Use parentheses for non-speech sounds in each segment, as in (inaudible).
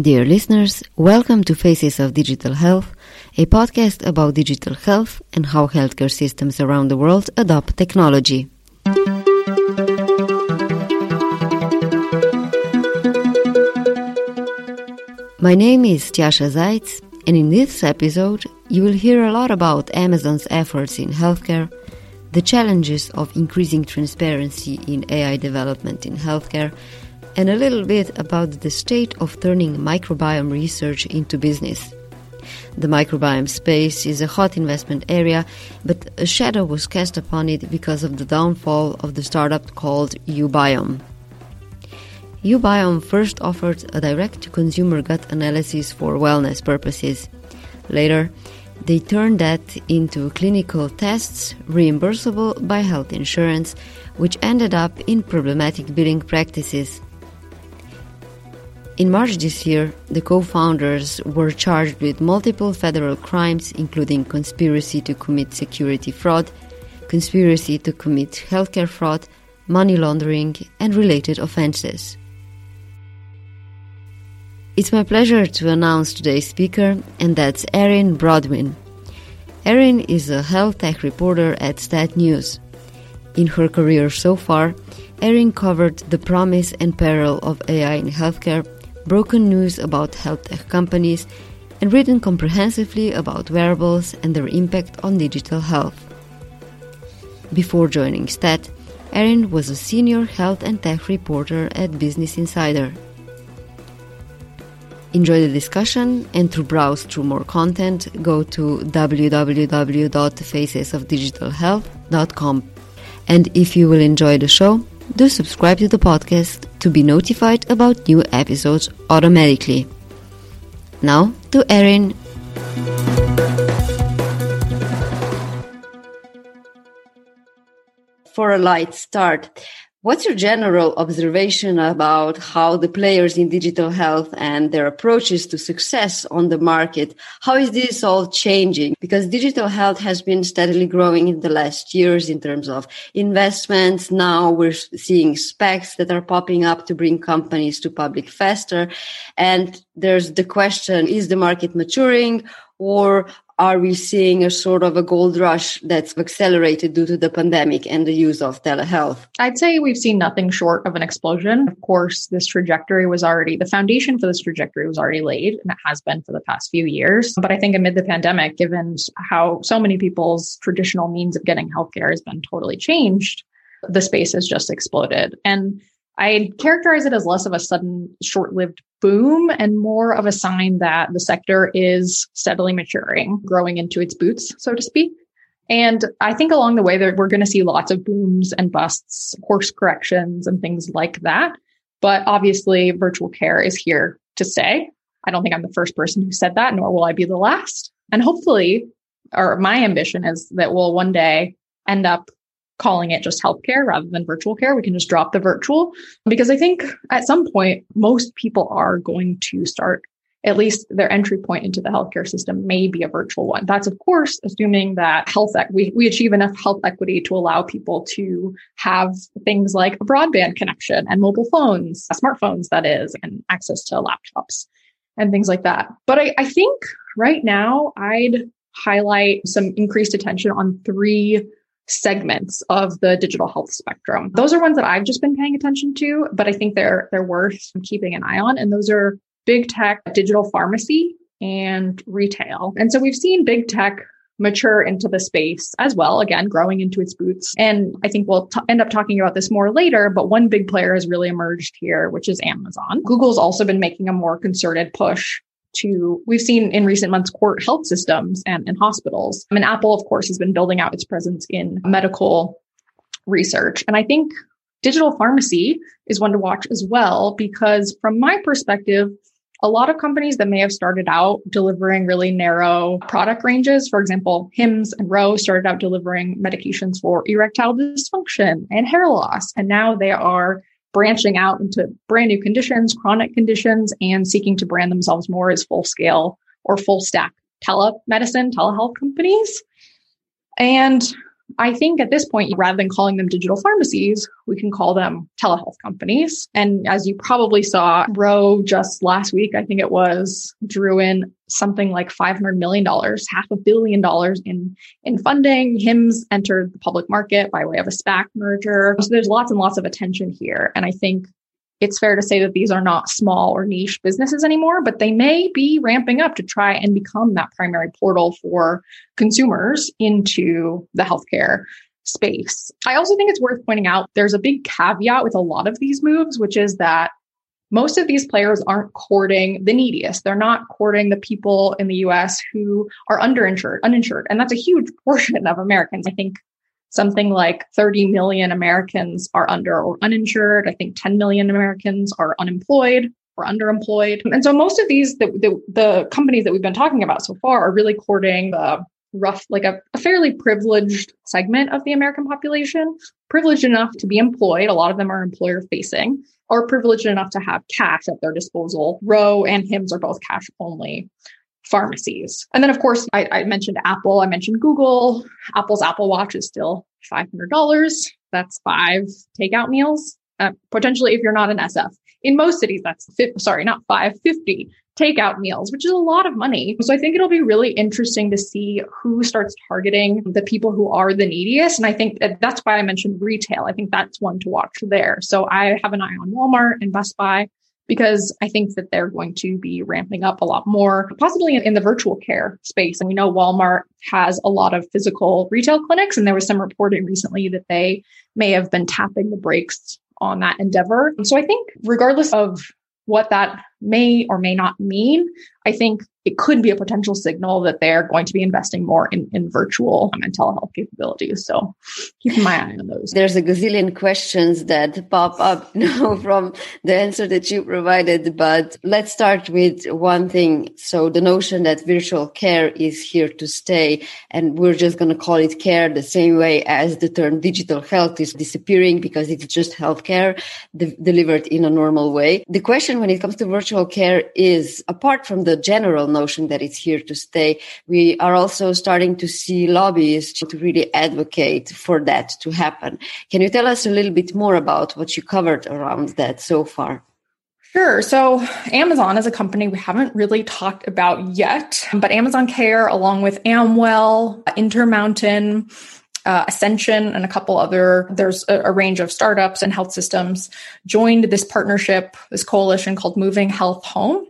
Dear listeners, welcome to Faces of Digital Health, a podcast about digital health and how healthcare systems around the world adopt technology. My name is Tjasa Zajc, and in this episode, you will hear a lot about Amazon's efforts in healthcare, the challenges of increasing transparency in AI development in healthcare, and a little bit about the state of turning microbiome research into business. The microbiome space is a hot investment area, but a shadow was cast upon it because of the downfall of the startup called uBiome. uBiome first offered a direct to consumer gut analysis for wellness purposes. Later, they turned that into clinical tests reimbursable by health insurance, which ended up in problematic billing practices. In March this year, the co founders were charged with multiple federal crimes, including conspiracy to commit security fraud, conspiracy to commit healthcare fraud, money laundering, and related offenses. It's my pleasure to announce today's speaker, and that's Erin Brodwin. Erin is a health tech reporter at Stat News. In her career so far, Erin covered the promise and peril of AI in healthcare broken news about health tech companies, and written comprehensively about wearables and their impact on digital health. Before joining STAT, Erin was a senior health and tech reporter at Business Insider. Enjoy the discussion and to browse through more content, go to www.facesofdigitalhealth.com. And if you will enjoy the show, do subscribe to the podcast to be notified about new episodes automatically. Now to Erin. For a light start, What's your general observation about how the players in digital health and their approaches to success on the market? How is this all changing? Because digital health has been steadily growing in the last years in terms of investments. Now we're seeing SPACs that are popping up to bring companies to public faster. And there's the question, is the market maturing or are we seeing a sort of a gold rush that's accelerated due to the pandemic and the use of telehealth? I'd say we've seen nothing short of an explosion. Of course, this trajectory was already, the foundation for this trajectory was already laid, and it has been for the past few years. But I think amid the pandemic, given how so many people's traditional means of getting healthcare has been totally changed, the space has just exploded. And I characterize it as less of a sudden short lived boom and more of a sign that the sector is steadily maturing, growing into its boots, so to speak. And I think along the way that we're going to see lots of booms and busts, course corrections and things like that. But obviously virtual care is here to stay. I don't think I'm the first person who said that, nor will I be the last. And hopefully, or my ambition is that we'll one day end up calling it just healthcare rather than virtual care. We can just drop the virtual because I think at some point, most people are going to start at least their entry point into the healthcare system may be a virtual one. That's of course assuming that health we, we achieve enough health equity to allow people to have things like a broadband connection and mobile phones, smartphones that is, and access to laptops and things like that. But I, I think right now I'd highlight some increased attention on three segments of the digital health spectrum. Those are ones that I've just been paying attention to, but I think they're they're worth keeping an eye on. And those are big tech, digital pharmacy, and retail. And so we've seen big tech mature into the space as well, again, growing into its boots. And I think we'll t- end up talking about this more later, but one big player has really emerged here, which is Amazon. Google's also been making a more concerted push to we've seen in recent months court health systems and, and hospitals. I mean, Apple, of course, has been building out its presence in medical research. And I think digital pharmacy is one to watch as well, because from my perspective, a lot of companies that may have started out delivering really narrow product ranges, for example, Hims and Ro started out delivering medications for erectile dysfunction and hair loss. And now they are branching out into brand new conditions, chronic conditions, and seeking to brand themselves more as full scale or full stack telemedicine, telehealth companies. And I think at this point, rather than calling them digital pharmacies, we can call them telehealth companies. And as you probably saw, Ro just last week, I think it was, drew in something like $500 million, half a billion dollars in, in funding. HIMS entered the public market by way of a SPAC merger. So there's lots and lots of attention here. And I think it's fair to say that these are not small or niche businesses anymore, but they may be ramping up to try and become that primary portal for consumers into the healthcare space. I also think it's worth pointing out there's a big caveat with a lot of these moves, which is that most of these players aren't courting the neediest. They're not courting the people in the US who are underinsured, uninsured. And that's a huge (laughs) portion of Americans. I think something like 30 million Americans are under or uninsured. I think 10 million Americans are unemployed or underemployed. And so most of these, the, the, the companies that we've been talking about so far are really courting the rough, like a, a, fairly privileged segment of the American population, privileged enough to be employed. A lot of them are employer facing, or privileged enough to have cash at their disposal. Ro and Hims are both cash only pharmacies. And then, of course, I, I mentioned Apple, I mentioned Google. Apple's Apple Watch is still $500. That's five takeout meals, uh, potentially if you're not an SF. In most cities, that's sorry, not five, 50 takeout meals, which is a lot of money. So I think it'll be really interesting to see who starts targeting the people who are the neediest. And I think that that's why I mentioned retail. I think that's one to watch there. So I have an eye on Walmart and Best Buy because I think that they're going to be ramping up a lot more, possibly in, in, the virtual care space. And we know Walmart has a lot of physical retail clinics, and there was some reporting recently that they may have been tapping the brakes on that endeavor. So I think, regardless of what that may or may not mean, I think it could be a potential signal that they're going to be investing more in, in virtual and telehealth capabilities. So keeping my eye on those. There's a gazillion questions that pop up (laughs) now from the answer that you provided, but let's start with one thing. So the notion that virtual care is here to stay and we're just going to call it care the same way as the term digital health is disappearing because it's just healthcare de- delivered in a normal way. The question when it comes to virtual care is apart from the general notion that it's here to stay. We are also starting to see lobbyists to really advocate for that to happen. Can you tell us a little bit more about what you covered around that so far? Sure. So Amazon as a company, we haven't really talked about yet, but Amazon Care, along with Amwell, Intermountain, uh, Ascension, and a couple other, there's a, a, range of startups and health systems joined this partnership, this coalition called Moving Health Home.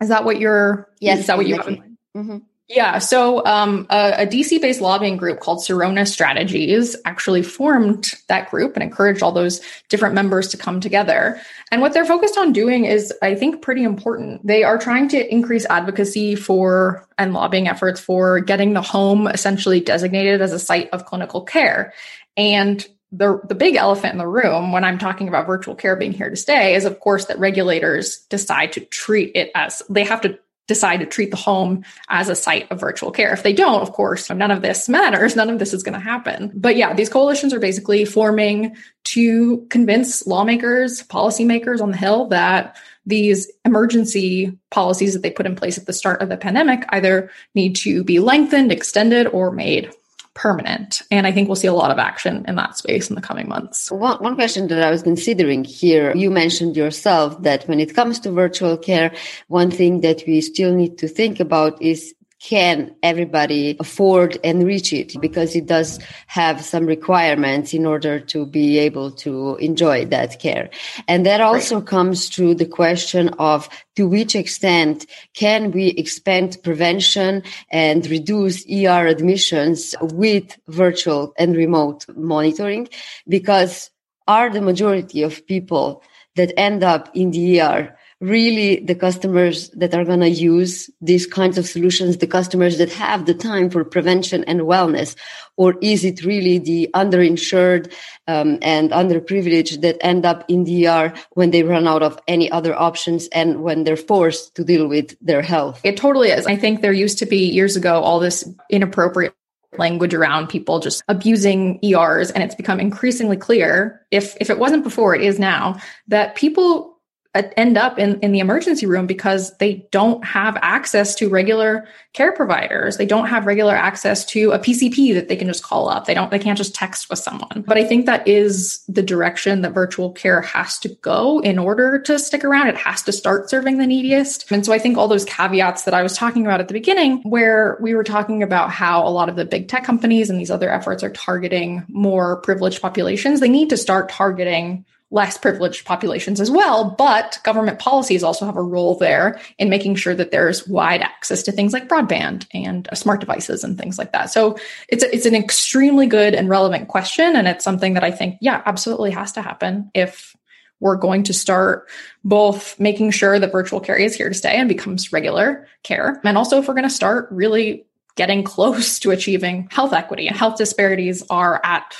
Is that what you're? Yes. Is that what you have in mind? Mm-hmm. Yeah. So um, a, a DC based lobbying group called Sirona Strategies actually formed that group and encouraged all those different members to come together. And what they're focused on doing is, I think, pretty important. They are trying to increase advocacy for and lobbying efforts for getting the home essentially designated as a site of clinical care. And the, the big elephant in the room when I'm talking about virtual care being here to stay is, of course, that regulators decide to treat it as they have to decide to treat the home as a site of virtual care. If they don't, of course, none of this matters. None of this is going to happen. But yeah, these coalitions are basically forming to convince lawmakers, policymakers on the Hill that these emergency policies that they put in place at the start of the pandemic either need to be lengthened, extended, or made permanent. And I think we'll see a lot of action in that space in the coming months. One, one question that I was considering here, you mentioned yourself that when it comes to virtual care, one thing that we still need to think about is can everybody afford and reach it because it does have some requirements in order to be able to enjoy that care. And that also right. comes to the question of to which extent can we expand prevention and reduce ER admissions with virtual and remote monitoring? Because are the majority of people that end up in the ER really the customers that are going to use these kinds of solutions, the customers that have the time for prevention and wellness? Or is it really the underinsured um, and underprivileged that end up in the ER when they run out of any other options and when they're forced to deal with their health? It totally is. I think there used to be years ago all this inappropriate language around people just abusing ERs and it's become increasingly clear if if it wasn't before it is now that people Uh, end up in, in the emergency room because they don't have access to regular care providers. They don't have regular access to a PCP that they can just call up. They don't, they can't just text with someone. But I think that is the direction that virtual care has to go in order to stick around. It has to start serving the neediest. And so I think all those caveats that I was talking about at the beginning, where we were talking about how a lot of the big tech companies and these other efforts are targeting more privileged populations, they need to start targeting less privileged populations as well. But government policies also have a role there in making sure that there's wide access to things like broadband and uh, smart devices and things like that. So it's a, it's an extremely good and relevant question, and it's something that I think, yeah, absolutely has to happen if we're going to start both making sure that virtual care is here to stay and becomes regular care, and also if we're going to start really getting close to achieving health equity. And health disparities are at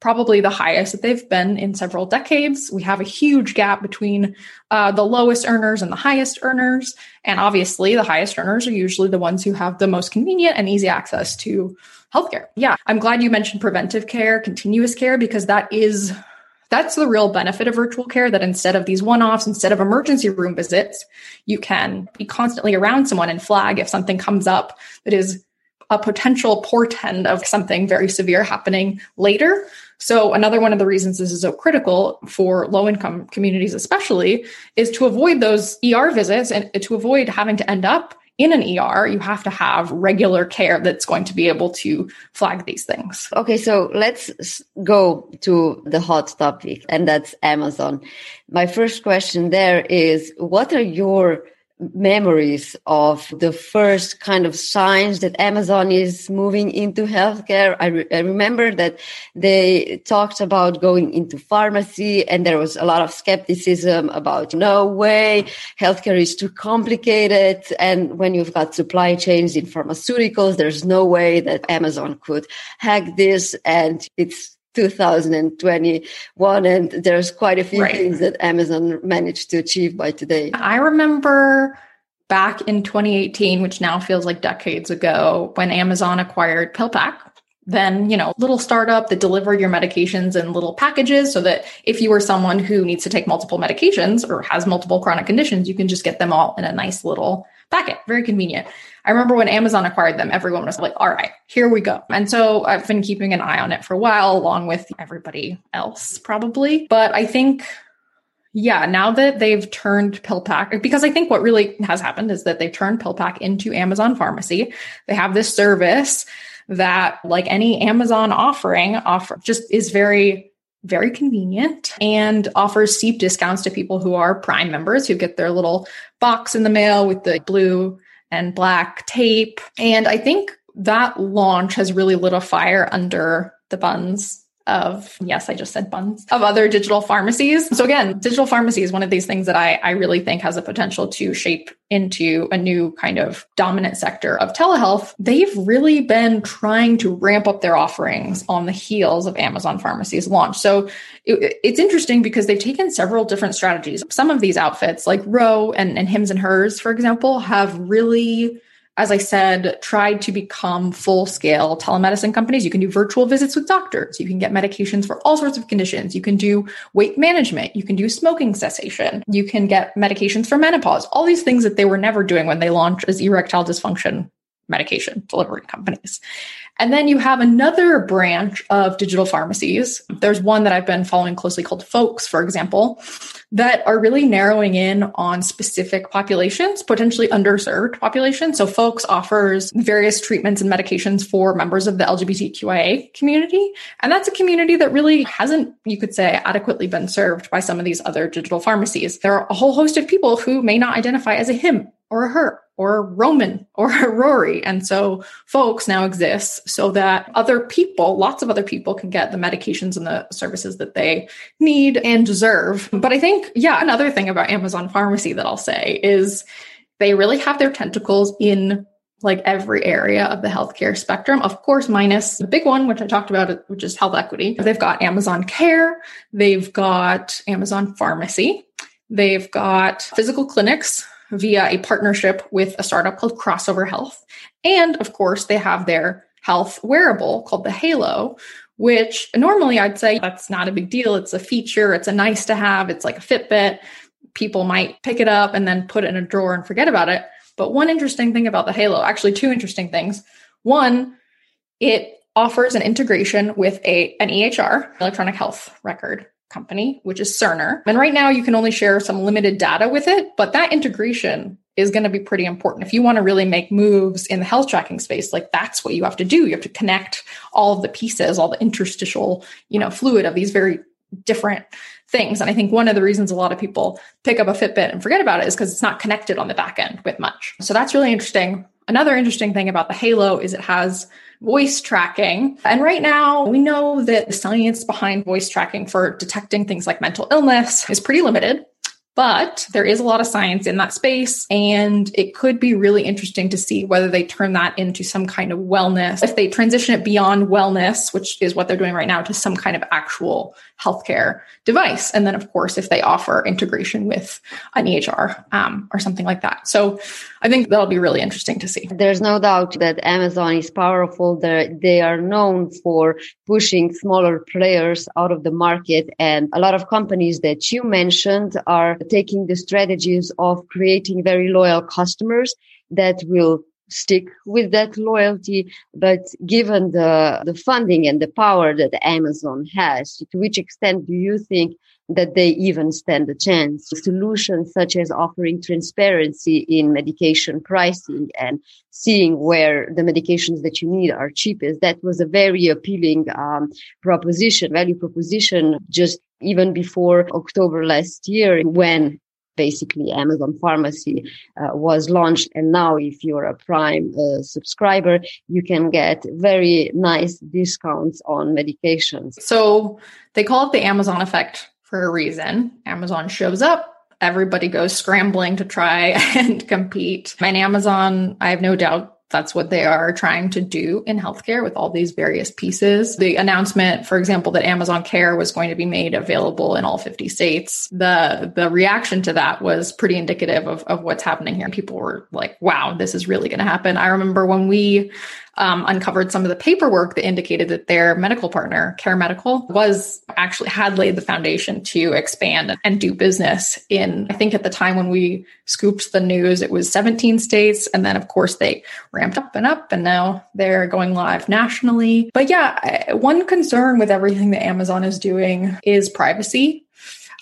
probably the highest that they've been in several decades. We have a huge gap between uh, the lowest earners and the highest earners. And obviously, the highest earners are usually the ones who have the most convenient and easy access to healthcare. Yeah, I'm glad you mentioned preventive care, continuous care, because that is. That's the real benefit of virtual care that instead of these one offs, instead of emergency room visits, you can be constantly around someone and flag if something comes up that is a potential portend of something very severe happening later. So, another one of the reasons this is so critical for low income communities, especially, is to avoid those ER visits and to avoid having to end up in an ER, you have to have regular care that's going to be able to flag these things. Okay, so let's go to the hot topic, and that's Amazon. My first question there is what are your memories of the first kind of signs that Amazon is moving into healthcare. I, re- I, remember that they talked about going into pharmacy and there was a lot of skepticism about no way, healthcare is too complicated. And when you've got supply chains in pharmaceuticals, there's no way that Amazon could hack this. And it's 2021 and there's quite a few right. things that Amazon managed to achieve by today. I remember back in 2018, which now feels like decades ago, when Amazon acquired PillPack. Then, you know, little startup that delivered your medications in little packages so that if you are someone who needs to take multiple medications or has multiple chronic conditions, you can just get them all in a nice little packet. Very convenient. I remember when Amazon acquired them, everyone was like, all right, here we go. And so I've been keeping an eye on it for a while, along with everybody else, probably. But I think yeah, now that they've turned PillPack, because I think what really has happened is that they've turned PillPack into Amazon Pharmacy. They have this service that, like any Amazon offering, offer just is very very convenient and offers steep discounts to people who are Prime members who get their little box in the mail with the blue and black tape. And I think that launch has really lit a fire under the buns of yes i just said buns of other digital pharmacies. So again digital pharmacy is one of these things that i, I really think has a potential to shape into a new kind of dominant sector of telehealth. They've really been trying to ramp up their offerings on the heels of amazon pharmacy's launch. So it, it's interesting because they've taken several different strategies. Some of these outfits like Ro and, and hims and hers for example have really as I said, tried to become full scale telemedicine companies. You can do virtual visits with doctors. You can get medications for all sorts of conditions. You can do weight management. You can do smoking cessation. You can get medications for menopause. All these things that they were never doing when they launched as erectile dysfunction medication delivery companies. And then you have another branch of digital pharmacies. There's one that I've been following closely called Folx, for example, that are really narrowing in on specific populations, potentially underserved populations. So Folx offers various treatments and medications for members of the LGBTQIA community. And that's a community that really hasn't, you could say, adequately been served by some of these other digital pharmacies. There are a whole host of people who may not identify as a him or her or Roman or a (laughs) Rory. And so Folx now exists so that other people, lots of other people can get the medications and the services that they need and deserve. But I think, yeah, another thing about Amazon pharmacy that I'll say is they really have their tentacles in like every area of the healthcare spectrum. Of course, minus the big one, which I talked about, which is health equity. They've got Amazon Care. They've got Amazon Pharmacy. They've got physical clinics via a partnership with a startup called Crossover Health. And of course, they have their health wearable called the Halo, which normally I'd say that's not a big deal. It's a feature, it's a nice to have, it's like a Fitbit. people might pick it up and then put it in a drawer and forget about it. But one interesting thing about the Halo, actually two interesting things. One, it offers an integration with a an EHR, electronic health record company, which is Cerner. And right now you can only share some limited data with it, but that integration is going to be pretty important. If you want to really make moves in the health tracking space, like that's what you have to do. You have to connect all of the pieces, all the interstitial, you know, fluid of these very different things. And I think one of the reasons a lot of people pick up a Fitbit and forget about it is because it's not connected on the back end with much. So that's really interesting. Another interesting thing about the Halo is it has voice tracking. And right now, we know that the science behind voice tracking for detecting things like mental illness is pretty limited. But there is a lot of science in that space, and it could be really interesting to see whether they turn that into some kind of wellness. If they transition it beyond wellness, which is what they're doing right now, to some kind of actual healthcare device. And then, of course, if they offer integration with an EHR um, or something like that. So I think that'll be really interesting to see. There's no doubt that Amazon is powerful. They're, they are known for pushing smaller players out of the market. And a lot of companies that you mentioned are taking the strategies of creating very loyal customers that will stick with that loyalty. But given the, the funding and the power that Amazon has, to which extent do you think that they even stand a chance? Solutions such as offering transparency in medication pricing and seeing where the medications that you need are cheapest. That was a very appealing um, proposition, value proposition just even before October last year when basically Amazon Pharmacy uh, was launched. And now, if you're a Prime uh, subscriber, you can get very nice discounts on medications. So they call it the Amazon effect for a reason. Amazon shows up. Everybody goes scrambling to try (laughs) and compete. And Amazon, I have no doubt, that's what they are trying to do in healthcare with all these various pieces. The announcement, for example, that Amazon Care was going to be made available in all 50 states, the the reaction to that was pretty indicative of, of what's happening here. People were like, wow, this is really going to happen. I remember when we um, uncovered some of the paperwork that indicated that their medical partner, Care Medical, was actually had laid the foundation to expand and do business in, I think at the time when we scooped the news, it was 17 states. And then, of course, they ramped up and up, and now they're going live nationally. But yeah, one concern with everything that Amazon is doing is privacy.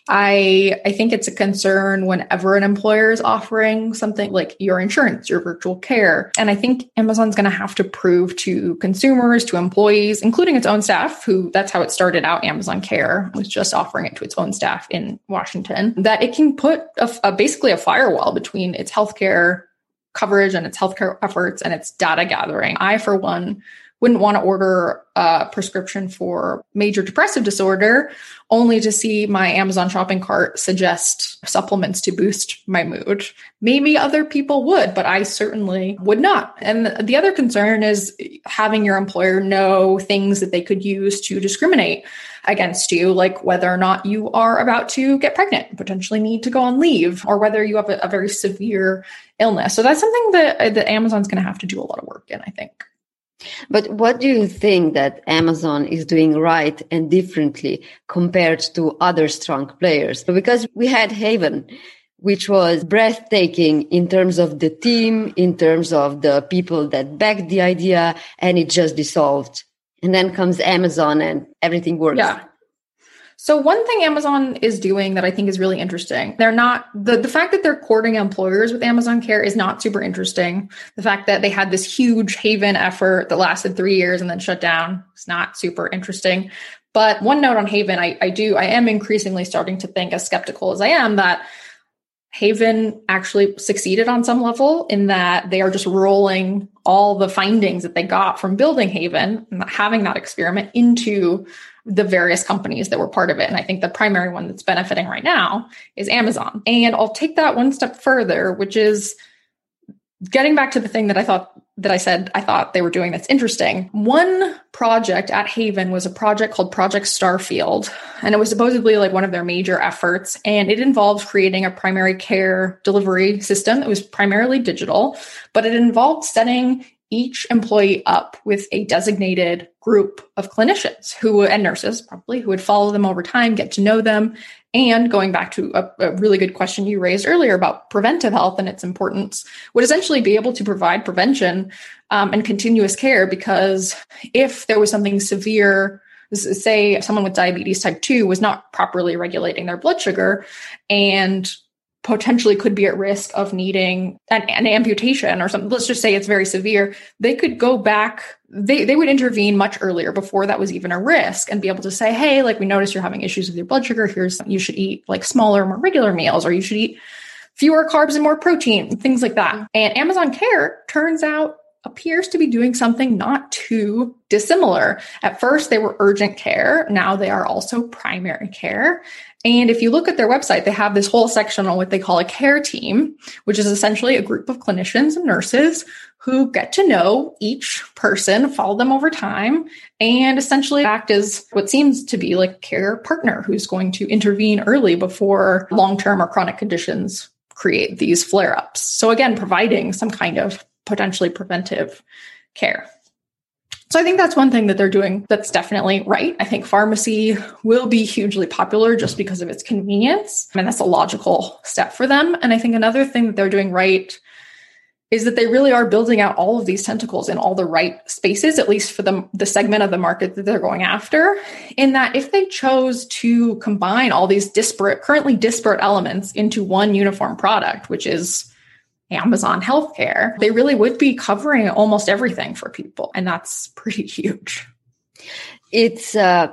I I think it's a concern whenever an employer is offering something like your insurance, your virtual care. And I think Amazon's going to have to prove to consumers, to employees, including its own staff, who that's how it started out Amazon Care was just offering it to its own staff in Washington, that it can put a, a basically a firewall between its healthcare coverage and its healthcare efforts and its data gathering. I for one wouldn't want to order a prescription for major depressive disorder only to see my Amazon shopping cart suggest supplements to boost my mood. Maybe other people would, but I certainly would not. And the other concern is having your employer know things that they could use to discriminate against you, like whether or not you are about to get pregnant, potentially need to go on leave, or whether you have a, a very severe illness. So that's something that, that Amazon's going to have to do a lot of work in, I think. But what do you think that Amazon is doing right and differently compared to other strong players? Because we had Haven, which was breathtaking in terms of the team, in terms of the people that backed the idea, and it just dissolved. And then comes Amazon and everything works. Yeah. So one thing Amazon is doing that I think is really interesting. They're not the the fact that they're courting employers with Amazon Care is not super interesting. The fact that they had this huge Haven effort that lasted 3 years and then shut down is not super interesting. But one note on Haven, I, I do I am increasingly starting to think as skeptical as I am that Haven actually succeeded on some level in that they are just rolling all the findings that they got from building Haven and having that experiment into the various companies that were part of it. And I think the primary one that's benefiting right now is Amazon. And I'll take that one step further, which is getting back to the thing that I thought that I said I thought they were doing that's interesting. One project at Haven was a project called Project Starfield, and it was supposedly like one of their major efforts. And it involved creating a primary care delivery system that was primarily digital, but it involved setting each employee up with a designated group of clinicians who and nurses probably who would follow them over time, get to know them. And going back to a, a really good question you raised earlier about preventive health and its importance, would essentially be able to provide prevention um, and continuous care because if there was something severe say someone with diabetes type 2 was not properly regulating their blood sugar and potentially could be at risk of needing an, an, amputation or something let's just say it's very severe they could go back they, they would intervene much earlier before that was even a risk and be able to say hey like we notice you're having issues with your blood sugar here's you should eat like smaller more regular meals or you should eat fewer carbs and more protein things like that mm-hmm. and amazon care turns out appears to be doing something not too dissimilar. At first, they were urgent care. Now they are also primary care. And if you look at their website, they have this whole section on what they call a care team, which is essentially a group of clinicians and nurses who get to know each person, follow them over time, and essentially act as what seems to be like a care partner who's going to intervene early before long term or chronic conditions create these flare ups. So, again, providing some kind of potentially preventive care. So I think that's one thing that they're doing that's definitely right. I think pharmacy will be hugely popular just because of its convenience. and that's a logical step for them. And I think another thing that they're doing right is that they really are building out all of these tentacles in all the right spaces, at least for the, the segment of the market that they're going after. In that, if they chose to combine all these disparate, currently disparate elements into one uniform product, which is Amazon healthcare, they really would be covering almost everything for people. And that's (laughs) pretty huge. It's uh,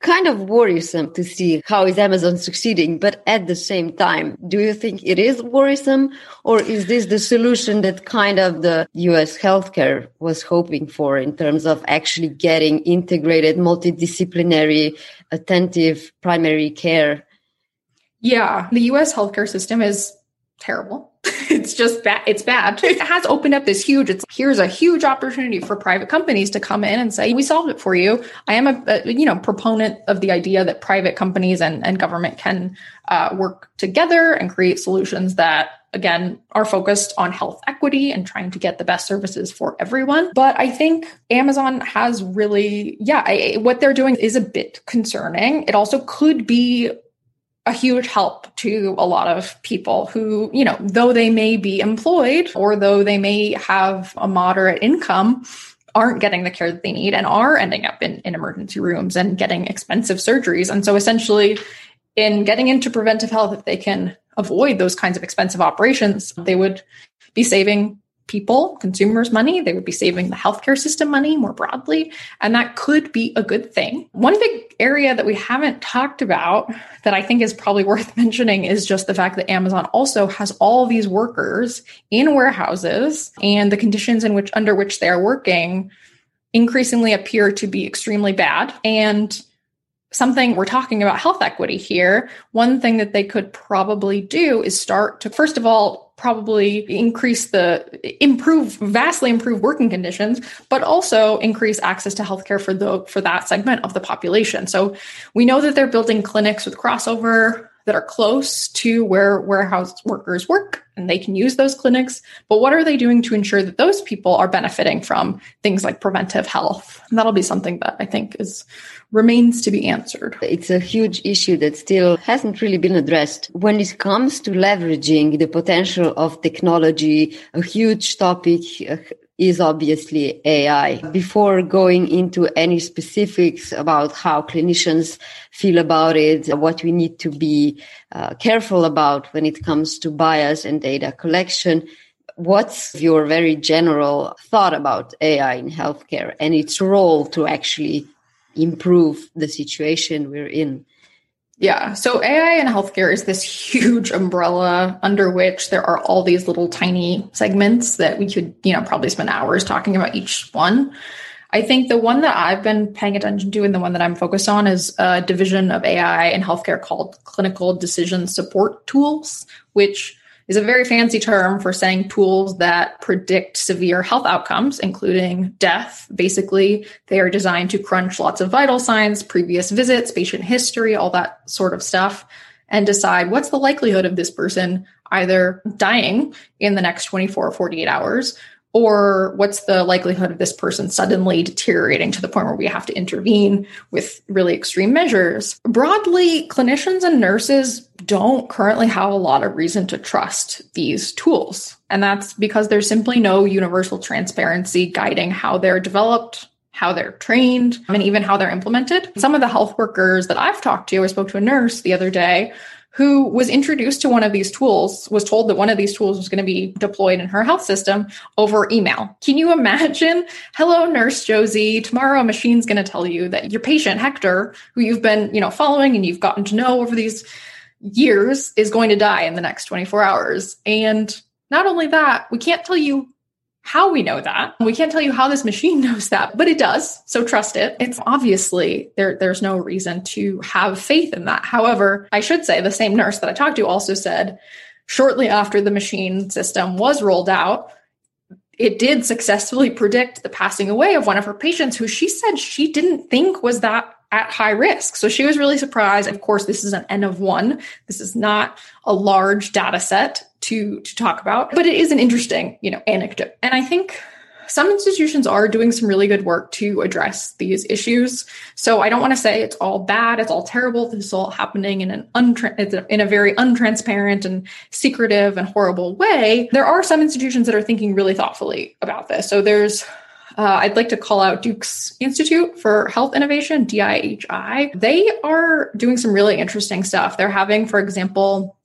kind of worrisome to see how is Amazon succeeding, but at the same time, do you think it is worrisome or is this the solution that kind of the US healthcare was hoping for in terms of actually getting integrated, multidisciplinary, attentive primary care? Yeah, the US healthcare system is terrible. (laughs) it's just bad. It's bad. It (laughs) has opened up this huge, it's here's a huge opportunity for private companies to come in and say, we solved it for you. I am a, a you know, proponent of the idea that private companies and, and government can uh, work together and create solutions that again are focused on health equity and trying to get the best services for everyone but i think amazon has really yeah I, what they're doing is a bit concerning it also could be a huge help to a lot of people who, you know, though they may be employed or though they may have a moderate income, aren't getting the care that they need and are ending up in, in emergency rooms and getting expensive surgeries. And so essentially, in getting into preventive health, if they can avoid those kinds of expensive operations, they would be saving people, consumers money. They would be saving the healthcare system money more broadly. And that could be a good thing. One big area that we haven't talked about that I think is probably (laughs) worth mentioning is just the fact that Amazon also has all these workers in warehouses and the conditions in which under which they are working increasingly appear to be extremely bad. And something we're talking about health equity here. One thing that they could probably do is start to, first of all, probably increase the improve vastly improve working conditions but also increase access to healthcare for the for that segment of the population. So we know that they're building clinics with crossover that are close to where warehouse workers work and they can use those clinics. But what are they doing to ensure that those people are benefiting from things like preventive health? And that'll be something that I think is remains to be answered. It's a huge issue that still hasn't really been addressed. When it comes to leveraging the potential of technology, a huge topic uh, is obviously AI. Before going into any specifics about how clinicians feel about it, what we need to be uh, careful about when it comes to bias and data collection, what's your very general thought about AI in healthcare and its role to actually improve the situation we're in? Yeah. So AI in healthcare is this huge umbrella under which there are all these little tiny segments that we could, you know, probably spend hours talking about each one. I think the one that I've been paying attention to and the one that I'm focused on is a division of AI in healthcare called clinical decision support tools, which is a very fancy term for saying tools that predict severe health outcomes, including death. Basically, they are designed to crunch lots of vital signs, previous visits, patient history, all that sort of stuff, and decide what's the likelihood of this person either dying in the next 24 or 48 hours Or what's the likelihood of this person suddenly deteriorating to the point where we have to intervene with really extreme measures? Broadly, clinicians and nurses don't currently have a lot of reason to trust these tools. And that's because there's simply no universal transparency guiding how they're developed, how they're trained, and even how they're implemented. Some of the health workers that I've talked to, I spoke to a nurse the other day who was introduced to one of these tools, was told that one of these tools was going to be deployed in her health system over email. Can you imagine? Hello, nurse Josie. Tomorrow a machine's going to tell you that your patient Hector, who you've been, you know, following and you've gotten to know over these years is going to die in the next 24 hours. And not only that, we can't tell you how we know that. We can't tell you how this machine (laughs) knows that, but it does. So trust it. It's obviously there, there's no reason to have faith in that. However, I should say the same nurse that I talked to also said shortly after the machine system was rolled out, it did successfully predict the passing away of one of her patients who she said she didn't think was that at high risk. So she was really surprised. Of course, this is an N of one. This is not a large data set to to talk about but it is an interesting you know anecdote and i think some institutions are doing some really good work to address these issues. So I don't want to say it's all bad, it's all terrible. This is all happening in an untra- in a very untransparent and secretive and horrible way. There are some institutions that are thinking really thoughtfully about this. So there's uh, I'd like to call out Duke's Institute for Health Innovation, DIHI. They are doing some really interesting stuff. They're having, for example,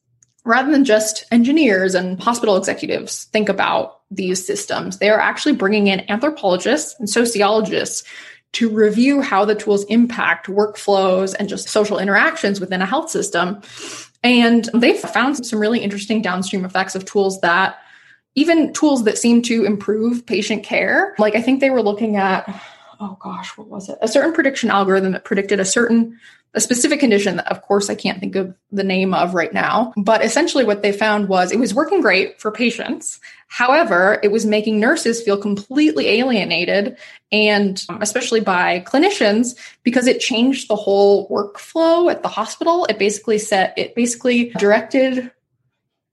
rather than just engineers and hospital executives think about these systems, they are actually bringing in anthropologists and sociologists to review how the tools impact workflows and just social interactions within a health system. And they've found some really interesting downstream effects of tools that even tools that seem to improve patient care. Like I think they were looking at, oh gosh, what was it? A certain prediction algorithm that predicted a certain a specific condition that of course I can't think of the name of right now. But essentially what they found was it was working great for patients. However, it was making nurses feel completely alienated and um, especially by clinicians because it changed the whole workflow at the hospital. It basically set, it basically directed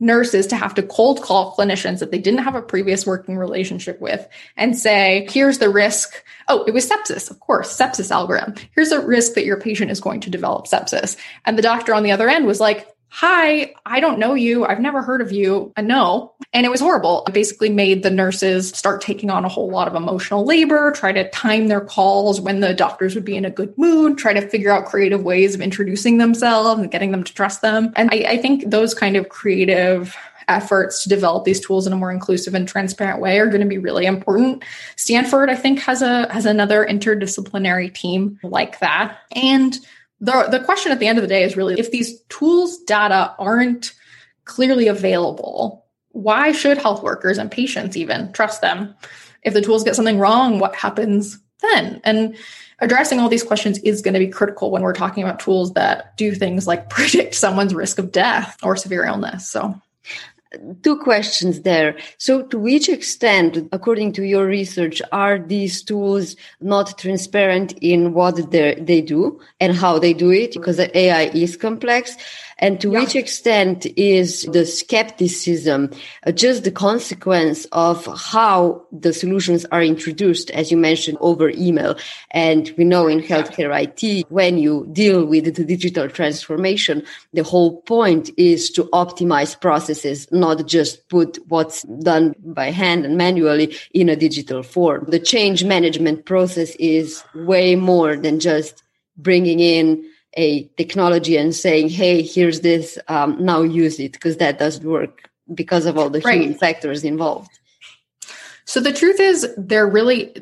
nurses to have to cold call clinicians that they didn't have a previous working relationship with and say, here's the risk. Oh, it was sepsis, of course, sepsis algorithm. Here's a risk that your patient is going to develop sepsis. And the doctor on the other end was like, hi, I don't know you. I've never heard of you. Uh, I know. And it was horrible. It basically made the nurses start taking on a whole lot of emotional labor, try to time their calls when the doctors would be in a good mood, try to figure out creative ways of introducing themselves and getting them to trust them. And I, I think those kind of creative efforts to develop these tools in a more inclusive and transparent way are going to be really important. Stanford, I think, has a has another interdisciplinary team like that. And the, the question at the end of the day is really if these tools data aren't clearly available, why should health workers and patients even trust them? If the tools get something wrong, what happens then? And addressing all these questions is going to be critical when we're talking about tools that do things like (laughs) predict someone's risk of death or severe illness. So Two questions there. So, to which extent, according to your research, are these tools not transparent in what they do and how they do it? Because the AI is complex. And to yeah. which extent is the skepticism just the consequence of how the solutions are introduced, as you mentioned, over email? And we know in healthcare IT, when you deal with the digital transformation, the whole point is to optimize processes, not just put what's done by hand and manually in a digital form. The change management process is way more than just bringing in a technology and saying, "Hey, here's this. Um, now use it," because that doesn't work because of all the right. human factors involved. So the truth is, there really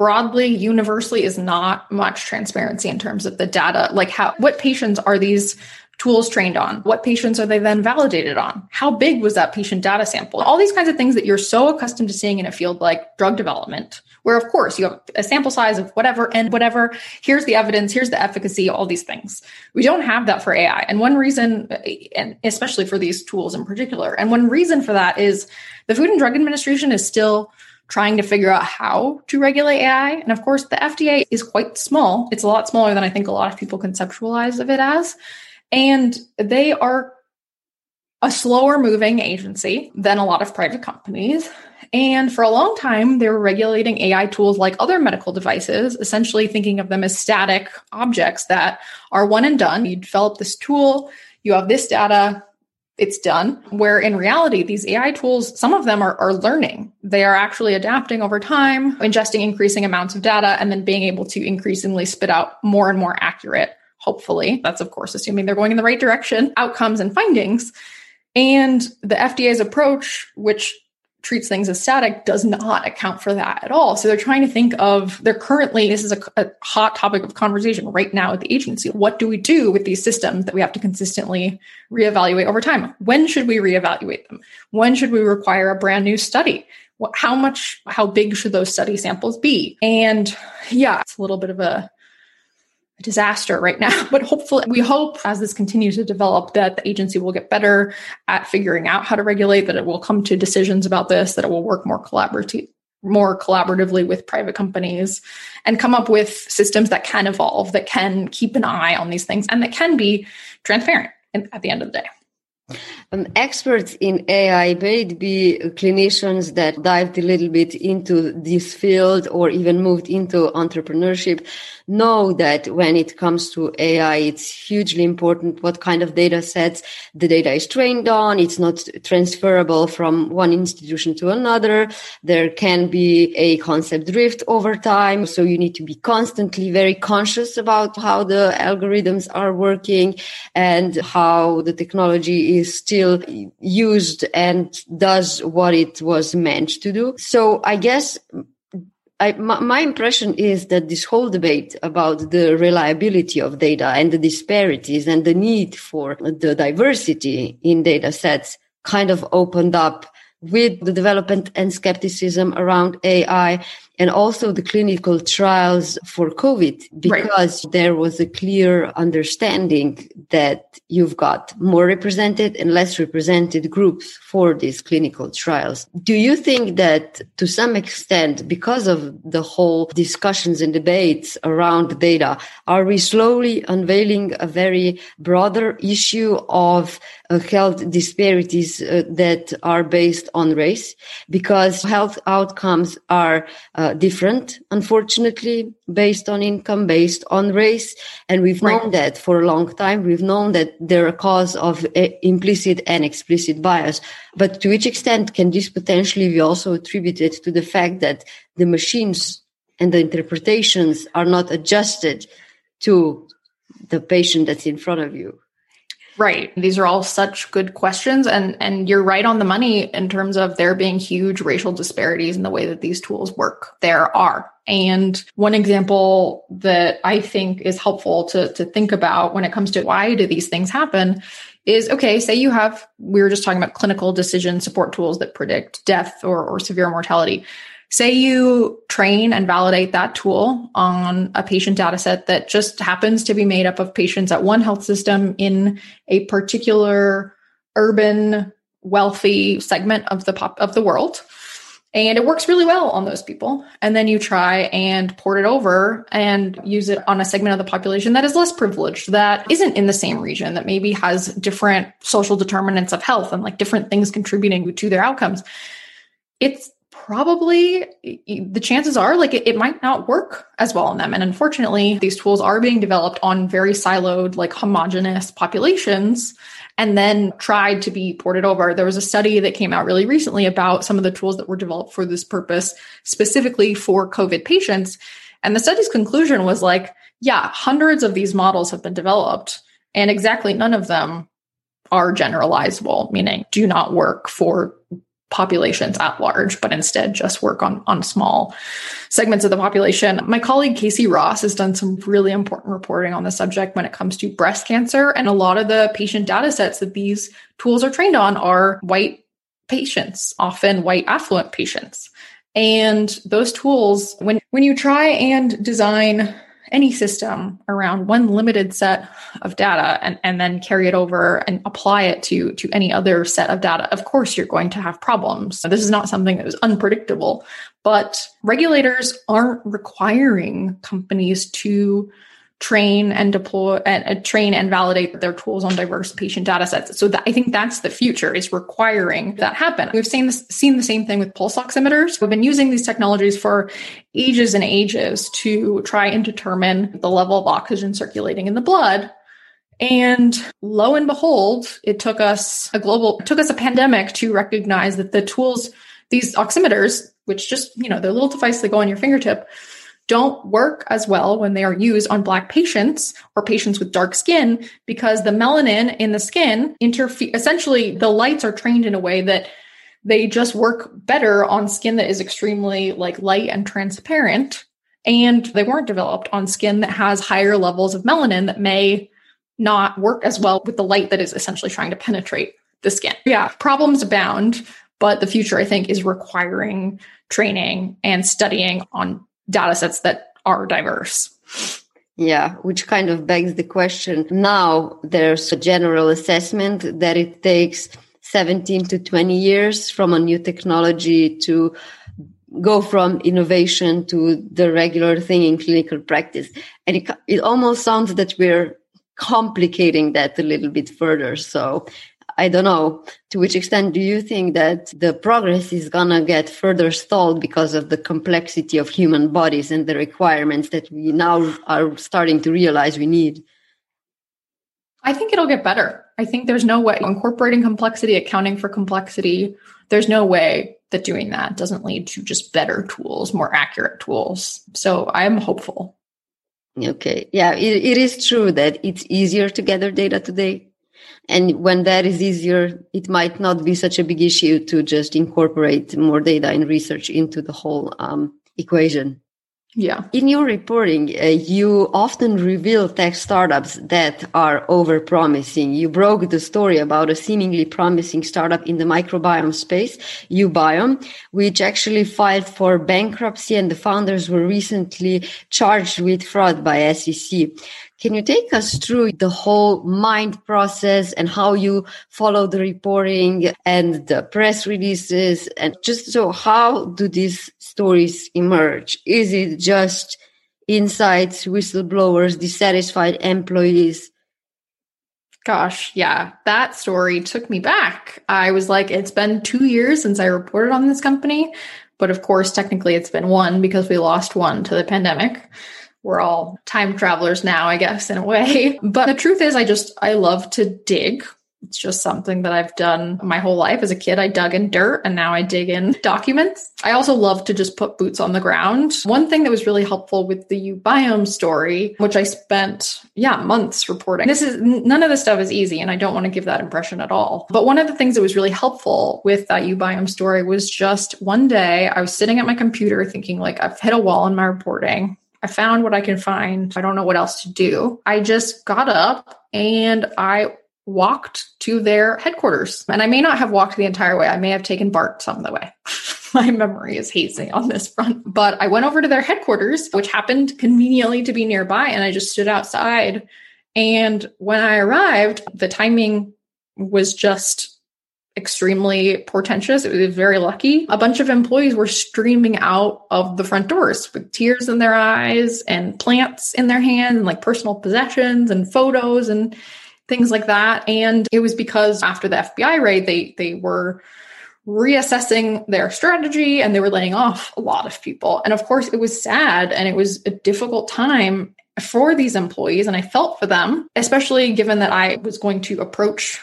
broadly universally is not much transparency in terms of the data like how what patients are these tools trained on what patients are they then validated on how big was that patient data sample all these kinds of things that you're so accustomed to seeing in a field like drug development where of course you have a sample size of whatever and whatever. Here's the evidence. Here's the efficacy all these things. We don't have that for ai and one reason and especially for these tools in particular and one reason for that is the food and drug administration is still trying to figure out how to regulate ai and of course the fda is quite small. It's a lot smaller than i think a lot of people conceptualize of it as. And they are a slower moving agency than a lot of private companies. And for a long time, they were regulating AI tools like other medical devices, essentially thinking of them as static objects that are one and done. You develop this tool, you have this data, it's done. Where in reality, these AI tools, some of them are, are learning. They are actually adapting over time, ingesting increasing amounts of data, and then being able to increasingly spit out more and more accurate, hopefully. That's, of course, assuming they're going in the right direction, outcomes and findings. And the FDA's approach, which treats things as static does not account for that at all. So they're trying to think of, they're currently, this is a, a, hot topic of conversation right now at the agency. What do we do with these systems that we have to consistently reevaluate over time? When should we reevaluate them? When should we require a brand new study? How much, how big should those study samples be? And yeah, it's a little bit of a, a disaster right now. (laughs) But hopefully, we hope as this continues to develop that the agency will get better at figuring out how to regulate, that it will come to decisions about this, that it will work more collaboratively more collaboratively with private companies and come up with systems that can evolve, that can keep an eye on these things, and that can be transparent at the end of the day. Um, experts in AI, may it be clinicians that dived a little bit into this field or even moved into entrepreneurship, know that when it comes to AI, it's hugely important what kind of data sets the data is trained on. It's not transferable from one institution to another. There can be a concept drift over time. So you need to be constantly very conscious about how the algorithms are working and how the technology is still used and does what it was meant to do. So I guess I, my, my, impression is that this whole debate about the reliability of data and the disparities and the need for the diversity in data sets kind of opened up with the development and skepticism around AI and also the clinical trials for COVID because right. there was a clear understanding that you've got more represented and less represented groups for these clinical trials. Do you think that to some extent, because of the whole discussions and debates around data, are we slowly unveiling a very broader issue of uh, health disparities uh, that are based on race? Because health outcomes are uh, different, unfortunately, based on income, based on race. And we've right. known that for a long time. We've known that they're a cause of eh, implicit and explicit bias. But to which extent can this potentially be also attributed to the fact that the machines and the interpretations are not adjusted to the patient that's in front of you? Right. These are all such good questions and and you're right on the money in terms of there being huge racial disparities in the way that these tools work. There are. And one example that I think is helpful to to think about when it comes to why do these things happen is okay, say you have we were just talking about clinical decision support tools that predict death or, or severe mortality. Say you train and validate that tool on a patient data set that just happens to be made up of patients at one health system in a particular urban wealthy segment of the pop of the world and it works really well on those people. And then you try and port it over and use it on a segment of the population that is less privileged that isn't in the same region that maybe has different social determinants of health and like different things contributing to their outcomes. It's probably the chances are like it, it, might not work as well on them. And unfortunately, these tools are being developed on very siloed, like homogenous populations and then tried to be ported over. There was a study that came out really recently about some of the tools that were developed for this purpose, specifically for COVID patients. And the study's conclusion was like, yeah, hundreds of these models have been developed, and exactly none of them are generalizable, meaning do not work for populations at large, but instead just work on, on small segments of the population. My colleague Casey Ross has done some really important reporting on the subject when it comes to breast cancer. And a lot of the patient data sets that these tools are trained on are white patients, often white affluent patients. And those tools, when, when you try and design any system around one limited set of data and, and then carry it over and apply it to, to any other set of data, of course, you're going to have problems. So this is not something that is unpredictable, but regulators aren't requiring companies to train and deploy and uh, train and validate their tools on diverse patient data sets. So that, I think that's the future is requiring that happen. We've seen this, seen the same thing with pulse oximeters. We've been using these technologies for ages and ages to try and determine the level of oxygen circulating in the blood. And lo and behold, it took us a global, took us a pandemic to recognize that the tools, these oximeters, which just, you know, they're little devices that go on your fingertip, don't work as well when they are used on black patients or patients with dark skin because the melanin in the skin interfere essentially the lights are trained in a way that they just work better on skin that is extremely like light and transparent and they weren't developed on skin that has higher levels of melanin that may not work as well with the light that is essentially trying to penetrate the skin. Yeah, problems abound, but the future I think is requiring training and studying on data sets that are diverse. Yeah, which kind of begs the question. Now there's a general assessment that it takes 17 to 20 years from a new technology to go from innovation to the regular thing in clinical practice. And it, it almost sounds that we're complicating that a little bit further. So I don't know to which extent do you think that the progress is going to get further stalled because of the complexity of human bodies and the requirements that we now are starting to realize we need? I think it'll get better. I think there's no way incorporating complexity, accounting for complexity, there's no way that doing that doesn't lead to just better tools, more accurate tools. So I am hopeful. Okay. Yeah, it, it is true that it's easier to gather data today and when that is easier, it might not be such a big issue to just incorporate more data and research into the whole um, equation. Yeah. In your reporting, uh, you often reveal tech startups that are over promising. You broke the story about a seemingly promising startup in the microbiome space, uBiome, which actually filed for bankruptcy and the founders were recently charged with fraud by SEC. Can you take us through the whole mind process and how you follow the reporting and the press releases? And just so how do these stories emerge? Is it just insights, whistleblowers, dissatisfied employees? Gosh, yeah, that story took me back. I was like, it's been two years since I reported on this company. But of course, technically, it's been one because we lost one to the pandemic we're all time travelers now, I guess, in a way. (laughs) But the truth is, I just, I love to dig. It's just something that I've done my whole life. As a kid, I dug in dirt and now I dig in (laughs) documents. I also love to just put boots on the ground. One thing that was really helpful with the uBiome story, which I spent, yeah, months reporting. This is none of this stuff is easy and I don't want to give that impression at all. But one of the things that was really helpful with that uBiome story was just one day I was sitting at my computer thinking like I've hit a wall in my reporting. I found what I can find. I don't know what else to do. I just got up and I walked to their headquarters. And I may not have walked the entire way. I may have taken BART some of the way. (laughs) My memory is hazy on this front. But I went over to their headquarters, which happened conveniently to be nearby. And I just stood outside. And when I arrived, the timing was just extremely portentous. It was very lucky. A bunch of employees were streaming out of the front doors with tears in their eyes and plants in their hands and like personal possessions and photos and things like that. And it was because after the FBI raid, they they were reassessing their strategy and they were laying off a lot of people. And of course, it was sad and it was a difficult time for these employees and I felt for them, especially given that I was going to approach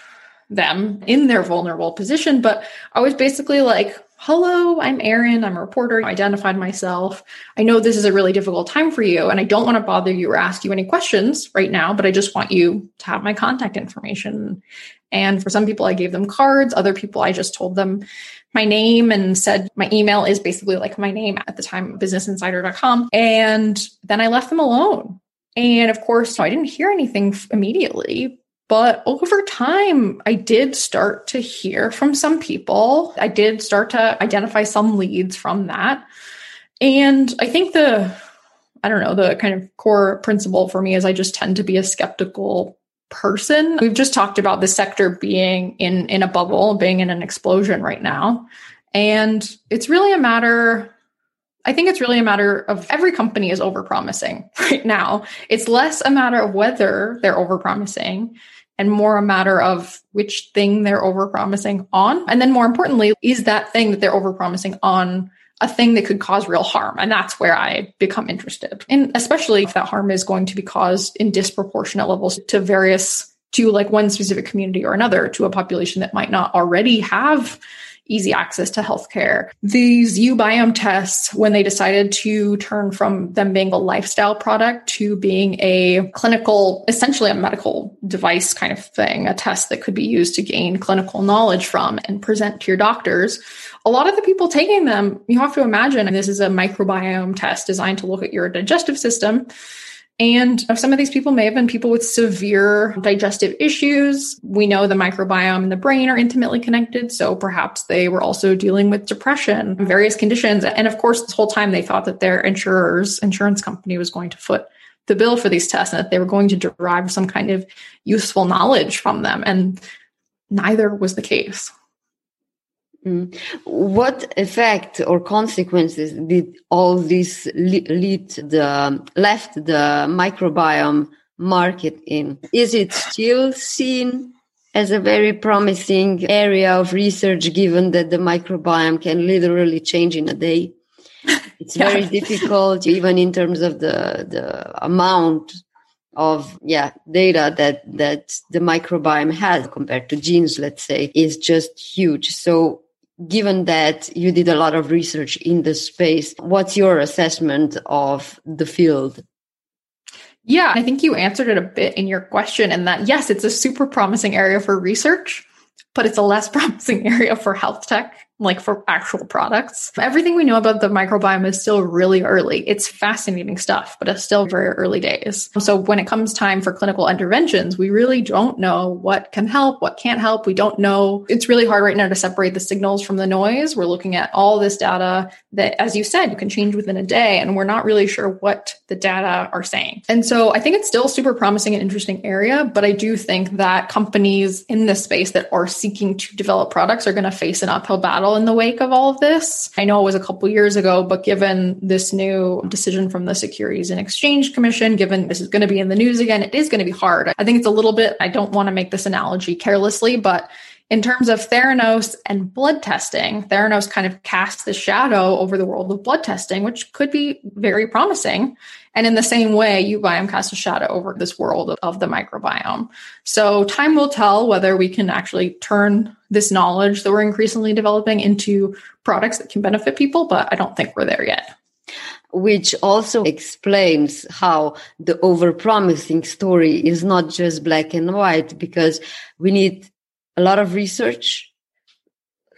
them in their vulnerable position. But I was basically like, hello, I'm Erin. I'm a reporter. I identified myself. I know this is a really difficult time for you, and I don't want to bother you or ask you any questions right now, but I just want you to have my contact information. And for some people, I gave them cards. Other people, I just told them my name and said my email is basically like my name at the time, businessinsider.com. And then I left them alone. And of course, I didn't hear anything immediately, but over time, I did start to hear from some people. I did start to identify some leads from that. And I think the, I don't know, the kind of core principle for me is I just tend to be a skeptical person. We've just talked about the sector being in in a bubble, being in an explosion right now. And it's really a matter I think it's really a matter of every company is overpromising (laughs) right now. It's less a matter of whether they're overpromising and more a matter of which thing they're overpromising on. And then more importantly, is that thing that they're overpromising on a thing that could cause real harm. And that's where I become interested. And especially if that harm is going to be caused in disproportionate levels to various, to like one specific community or another, to a population that might not already have easy access to healthcare. These uBiome tests, when they decided to turn from them being a lifestyle product to being a clinical, essentially a medical device kind of thing, a test that could be used to gain clinical knowledge from and present to your doctors. A lot of the people taking them, you have to imagine, and this is a microbiome test designed to look at your digestive system and some of these people may have been people with severe digestive issues. We know the microbiome and the brain are intimately connected. So perhaps they were also dealing with depression, various conditions. And of course, this whole time they thought that their insurers, insurance company was going to foot the bill for these tests and that they were going to derive some kind of useful knowledge from them. And neither was the case. Mm. What effect or consequences did all this lead the left the microbiome market in? Is it still seen as a very promising area of research, given that the microbiome can literally change in a day? (laughs) It's yeah. very difficult, even in terms of the the amount of yeah data that that the microbiome has compared to genes let's say is just huge so given that you did a lot of research in this space, what's your assessment of the field? Yeah, I think you answered it a bit in your question, and that yes, it's a super promising area for research, but it's a less (laughs) promising area for health tech like for actual products. Everything we know about the microbiome is still really early. It's fascinating stuff, but it's still very early days. So when it comes time for clinical interventions, we really don't know what can help, what can't help. We don't know. It's really hard right now to separate the signals from the noise. We're looking at all this data that, as you said, you can change within a day, and we're not really sure what the data are saying. And so I think it's still super promising and interesting area, but I do think that companies in this space that are seeking to develop products are going to face an uphill battle battle in the wake of all of this. I know it was a couple years ago, but given this new decision from the Securities and Exchange Commission, given this is going to be in the news again, it is going to be hard. I think it's a little bit, I don't want to make this analogy carelessly, but in terms of Theranos and blood testing, Theranos kind of casts the shadow over the world of blood testing, which could be very promising. And in the same way, uBiome casts a shadow over this world of, of the microbiome. So time will tell whether we can actually turn this knowledge that we're increasingly developing into products that can benefit people, but I don't think we're there yet which also explains how the overpromising story is not just black and white because we need a lot of research,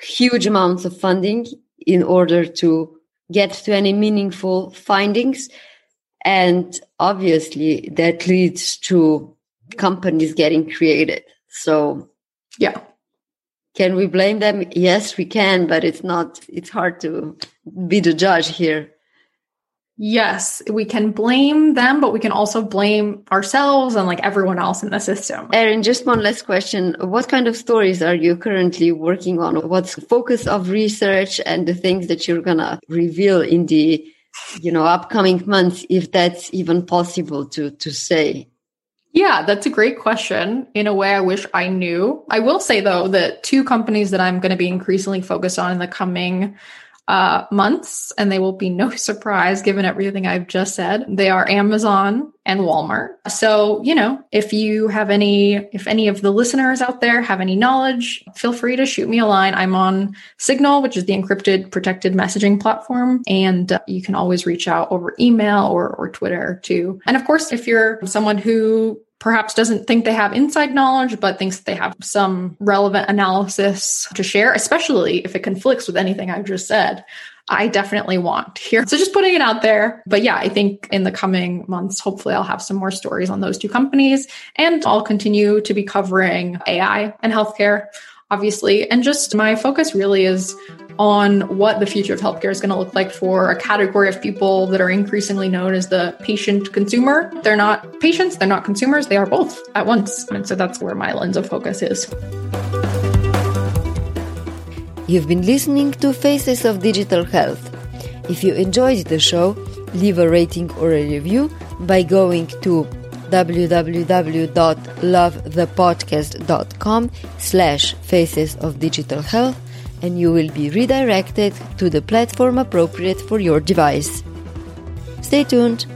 huge amounts of funding in order to get to any meaningful findings. And obviously that leads to companies getting created. So yeah. Can we blame them? Yes, we can, but it's not, it's hard to be the judge here. Yes, we can blame them, but we can also blame ourselves and like everyone else in the system. Erin, just one last question. What kind of stories are you currently working on? What's the focus of research and the things that you're going to reveal in the, you know, upcoming months, if that's even possible to, to say? Yeah, that's a great question. In a way, I wish I knew. I will say though that two companies that I'm going to be increasingly focused on in the coming uh, months, and they will be no (laughs) surprise given everything I've just said. They are Amazon and Walmart. So, you know, if you have any, if any of the listeners out there have any knowledge, feel free to shoot me a line. I'm on Signal, which is the encrypted protected messaging platform. And uh, you can always reach out over email or, or Twitter too. And of course, if you're someone who perhaps doesn't think they have inside knowledge, but thinks they have some relevant analysis to share, especially if it conflicts with anything I've just said. I definitely want here. So just putting it out there. But yeah, I think in the coming months, hopefully I'll have some more stories on those two companies and I'll continue to be covering AI and healthcare, obviously. And just my focus really is on what the future of healthcare is going to look like for a category of people that are increasingly known as the patient consumer. They're not patients, they're not consumers, they are both at once. And so that's where my lens of focus is. You've been listening to Faces of Digital Health. If you enjoyed the show, leave a rating or a review by going to www.lovethepodcast.com slash faces of digital health and you will be redirected to the platform appropriate for your device. Stay tuned!